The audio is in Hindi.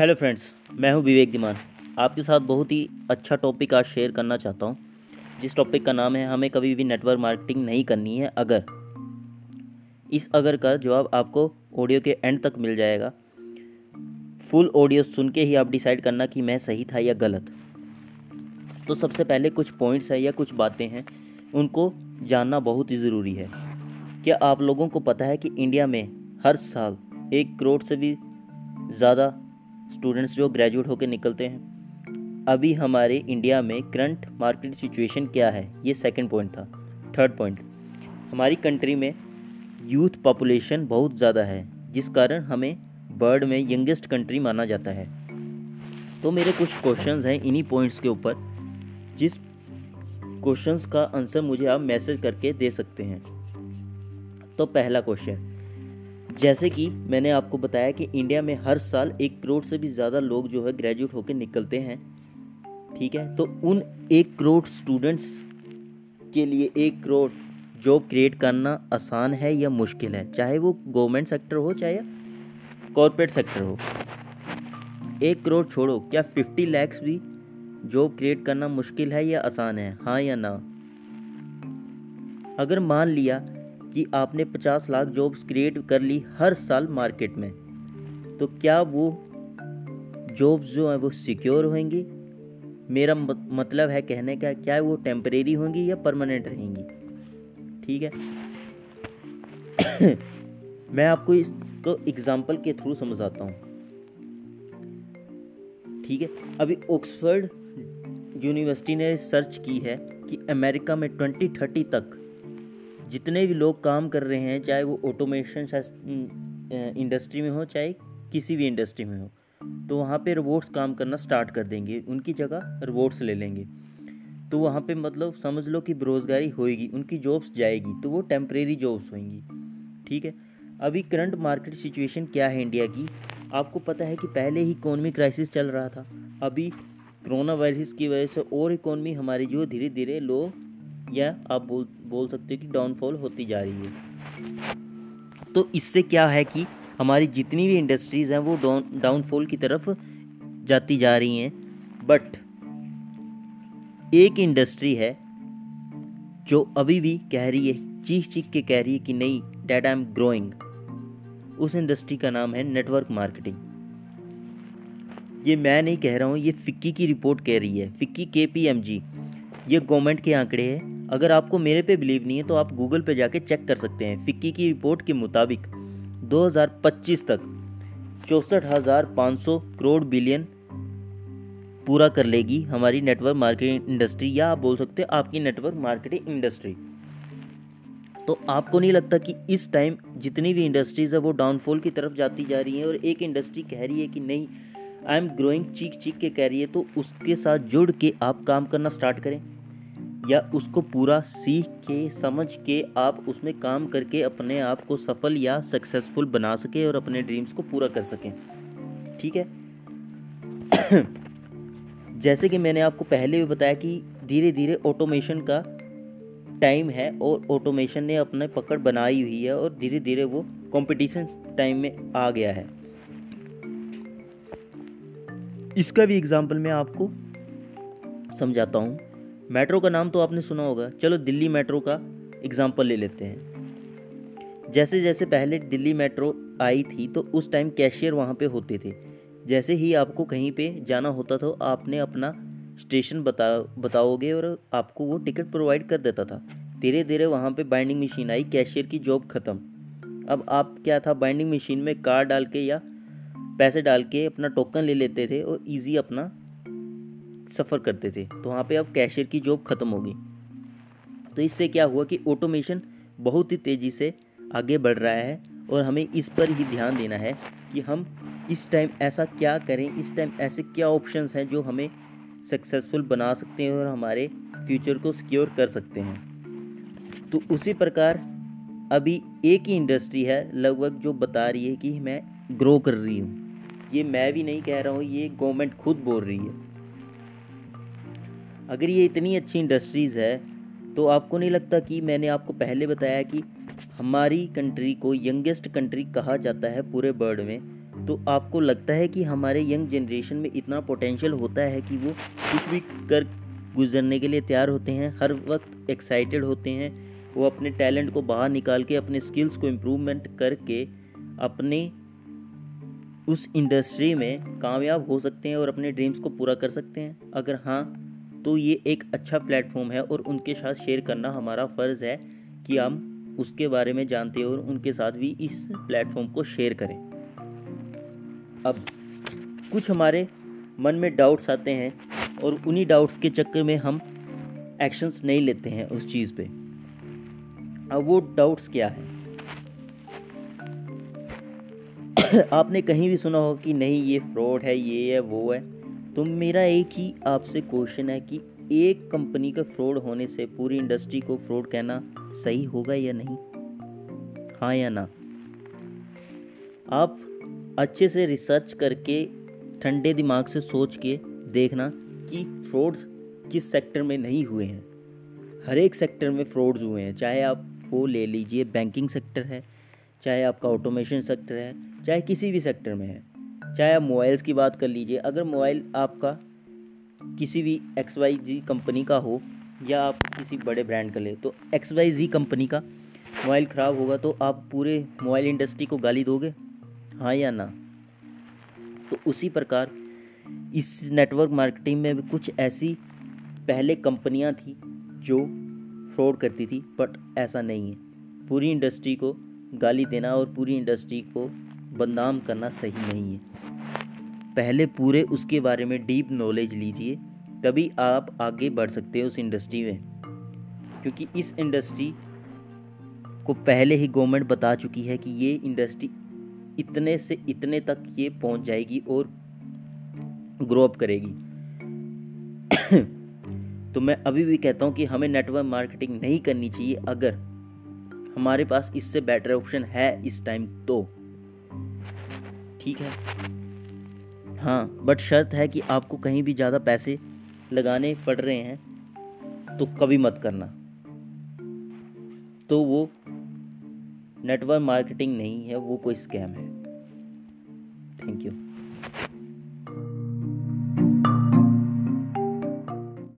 हेलो फ्रेंड्स मैं हूँ विवेक दिमान। आपके साथ बहुत ही अच्छा टॉपिक आज शेयर करना चाहता हूँ। जिस टॉपिक का नाम है, हमें कभी भी नेटवर्क मार्केटिंग नहीं करनी है, अगर। इस अगर का जवाब आपको ऑडियो के एंड तक मिल जाएगा। फुल ऑडियो सुन के ही आप डिसाइड करना कि मैं सही था या गलत। तो सबसे पहले कुछ पॉइंट्स है या कुछ बातें हैं, उनको जानना बहुत ही ज़रूरी है। क्या आप लोगों को पता है कि इंडिया में हर साल एक करोड़ से भी ज़्यादा स्टूडेंट्स जो ग्रेजुएट होकर निकलते हैं। अभी हमारे इंडिया में करंट मार्केट सिचुएशन क्या है? ये सेकंड पॉइंट था। थर्ड पॉइंट हमारी कंट्री में यूथ पॉपुलेशन बहुत ज़्यादा है, जिस कारण हमें वर्ल्ड में यंगेस्ट कंट्री माना जाता है। तो मेरे कुछ क्वेश्चंस हैं इन्हीं पॉइंट्स के ऊपर, जिस क्वेश्चंस का आंसर मुझे आप मैसेज करके दे सकते हैं। तो पहला क्वेश्चन जैसे कि मैंने आपको बताया कि इंडिया में हर साल एक करोड़ से भी ज़्यादा लोग जो है ग्रेजुएट होकर निकलते हैं, ठीक है? तो उन एक करोड़ स्टूडेंट्स के लिए एक करोड़ जॉब क्रिएट करना आसान है या मुश्किल है? चाहे वो गवर्नमेंट सेक्टर हो, चाहे कॉरपोरेट सेक्टर हो। एक करोड़ छोड़ो, क्या फिफ्टी लैक्स भी जॉब क्रिएट करना मुश्किल है या आसान है? हाँ या ना? अगर मान लिया कि आपने 50 लाख जॉब्स क्रिएट कर ली हर साल मार्केट में। तो क्या वो जॉब्स जो हैं वो सिक्योर होंगी? मेरा मतलब है कहने का, क्या वो टेम्परेरी होंगी या परमानेंट रहेंगी? ठीक है? मैं आपको इसको एग्जांपल के थ्रू समझाता हूँ। ठीक है? अभी ऑक्सफर्ड यूनिवर्सिटी ने सर्च की है कि अमेरिका में 2030 तक जितने भी लोग काम कर रहे हैं, चाहे वो ऑटोमेशन इंडस्ट्री में हो, चाहे किसी भी इंडस्ट्री में हो तो वहाँ पे रोबोट्स काम करना स्टार्ट कर देंगे। उनकी जगह रोबोट्स ले लेंगे। तो वहाँ पे मतलब समझ लो कि बेरोज़गारी होएगी, उनकी जॉब्स जाएगी तो वो टेम्परेरी जॉब्स होंगी ठीक है? अभी करंट मार्केट सिचुएशन क्या है इंडिया की? आपको पता है कि पहले ही इकोनॉमी क्राइसिस चल रहा था। अभी कोरोना वायरस की वजह से और इकोनॉमी हमारी जो धीरे धीरे लो या आप बोल बोल सकते हो कि डाउनफॉल होती जा रही है। तो इससे क्या है कि हमारी जितनी भी इंडस्ट्रीज़ हैं, वो डाउन डाउनफॉल की तरफ़ जाती जा रही हैं। बट एक इंडस्ट्री है जो अभी भी कह रही है चीख चीख के कह रही है कि नहीं डैट आई एम ग्रोइंग उस इंडस्ट्री का नाम है नेटवर्क मार्केटिंग ये मैं नहीं कह रहा हूँ, ये फिक्की की रिपोर्ट कह रही है, फिक्की के पी एम जी। ये गवर्नमेंट के आंकड़े हैं। अगर आपको मेरे पे बिलीव नहीं है तो आप गूगल पे जाके चेक कर सकते हैं। फिक्की की रिपोर्ट के मुताबिक 2025 तक चौंसठ करोड़ बिलियन पूरा कर लेगी हमारी नेटवर्क मार्केटिंग इंडस्ट्री या आप बोल सकते हैं आपकी नेटवर्क मार्केटिंग इंडस्ट्री तो आपको नहीं लगता कि इस टाइम जितनी भी इंडस्ट्रीज़ है, वो डाउनफॉल की तरफ़ जाती जा रही है, और एक इंडस्ट्री कह रही है कि नहीं आई एम ग्रोइंग चीख चीख के कह रही है तो उसके साथ जुड़ के आप काम करना स्टार्ट करें। या उसको पूरा सीख के, समझ के आप उसमें काम करके अपने आप को सफल या सक्सेसफुल बना सके और अपने ड्रीम्स को पूरा कर सकें। ठीक है? जैसे कि मैंने आपको पहले भी बताया कि धीरे धीरे ऑटोमेशन का टाइम है और ऑटोमेशन ने अपने पकड़ बनाई हुई है और धीरे धीरे वो कंपटीशन टाइम में आ गया है। इसका भी एग्ज़ाम्पल मैं आपको समझाता हूँ। मेट्रो का नाम तो आपने सुना होगा। चलो दिल्ली मेट्रो का एग्ज़ाम्पल ले लेते हैं। जैसे जैसे पहले दिल्ली मेट्रो आई थी तो उस टाइम कैशियर वहाँ पे होते थे। जैसे ही आपको कहीं पे जाना होता था, आपने अपना स्टेशन बता, बताओगे और आपको वो टिकट प्रोवाइड कर देता था। धीरे धीरे वहाँ पे बाइंडिंग मशीन आई कैशियर की जॉब ख़त्म। अब आप क्या था बाइंडिंग मशीन में कार्ड डाल के या पैसे डाल के अपना टोकन ले लेते थे और ईजी अपना सफ़र करते थे तो वहाँ पे अब कैशियर की जॉब ख़त्म हो गई तो इससे क्या हुआ कि ऑटोमेशन बहुत ही तेज़ी से आगे बढ़ रहा है और हमें इस पर ही ध्यान देना है कि हम इस टाइम ऐसा क्या करें, इस टाइम ऐसे क्या ऑप्शंस हैं जो हमें सक्सेसफुल बना सकते हैं और हमारे फ्यूचर को सिक्योर कर सकते हैं। तो उसी प्रकार अभी एक ही इंडस्ट्री है लगभग जो बता रही है कि मैं ग्रो कर रही हूँ। ये मैं भी नहीं कह रहा हूँ, ये गवर्नमेंट खुद बोल रही है। अगर ये इतनी अच्छी इंडस्ट्रीज़ है तो आपको नहीं लगता कि मैंने आपको पहले बताया कि हमारी कंट्री को यंगेस्ट कंट्री कहा जाता है पूरे वर्ल्ड में? तो आपको लगता है कि हमारे यंग जनरेशन में इतना पोटेंशियल होता है कि वो कुछ भी कर गुजरने के लिए तैयार होते हैं, हर वक्त एक्साइटेड होते हैं, वो अपने टैलेंट को बाहर निकाल के, अपने स्किल्स को इम्प्रूवमेंट करके अपने उस इंडस्ट्री में कामयाब हो सकते हैं और अपने ड्रीम्स को पूरा कर सकते हैं? अगर हाँ तो ये एक अच्छा प्लेटफॉर्म है और उनके साथ शेयर करना हमारा फ़र्ज़ है कि हम उसके बारे में जानते हैं और उनके साथ भी इस प्लेटफॉर्म को शेयर करें। अब कुछ हमारे मन में डाउट्स आते हैं और उन्हीं डाउट्स के चक्कर में हम एक्शंस नहीं लेते हैं उस चीज़ पे। अब वो डाउट्स क्या है? आपने कहीं भी सुना हो कि नहीं, ये फ्रॉड है, ये है, वो है। तो मेरा एक ही आपसे क्वेश्चन है कि एक कंपनी का फ्रॉड होने से पूरी इंडस्ट्री को फ्रॉड कहना सही होगा या नहीं? हाँ या ना? आप अच्छे से रिसर्च करके, ठंडे दिमाग से सोच के देखना कि फ्रॉड्स किस सेक्टर में नहीं हुए हैं। हर एक सेक्टर में फ्रॉड्स हुए हैं। चाहे आप वो ले लीजिए बैंकिंग सेक्टर है, चाहे आपका ऑटोमेशन सेक्टर है, चाहे किसी भी सेक्टर में है। चाहे आप मोबाइल्स की बात कर लीजिए, अगर मोबाइल आपका किसी भी एक्स वाई जी कंपनी का हो या आप किसी बड़े ब्रांड का ले तो एक्स वाई जी कंपनी का मोबाइल ख़राब होगा तो आप पूरे मोबाइल इंडस्ट्री को गाली दोगे? हाँ या ना? तो उसी प्रकार इस नेटवर्क मार्केटिंग में भी कुछ ऐसी पहले कंपनियाँ थी जो फ्रॉड करती थी बट ऐसा नहीं है। पूरी इंडस्ट्री को गाली देना और पूरी इंडस्ट्री को बदनाम करना सही नहीं है। पहले पूरे उसके बारे में डीप नॉलेज लीजिए, तभी आप आगे बढ़ सकते हो उस इंडस्ट्री में। क्योंकि इस इंडस्ट्री को पहले ही गवर्नमेंट बता चुकी है कि ये इंडस्ट्री इतने से इतने तक ये पहुँच जाएगी और ग्रो अप करेगी। तो मैं अभी भी कहता हूँ कि हमें नेटवर्क मार्केटिंग नहीं करनी चाहिए, अगर हमारे पास इससे बेटर ऑप्शन है इस टाइम तो। ठीक है। हाँ बट शर्त है कि आपको कहीं भी ज़्यादा पैसे लगाने पड़ रहे हैं तो कभी मत करना। तो वो नेटवर्क मार्केटिंग नहीं है, वो कोई स्कैम है। Thank you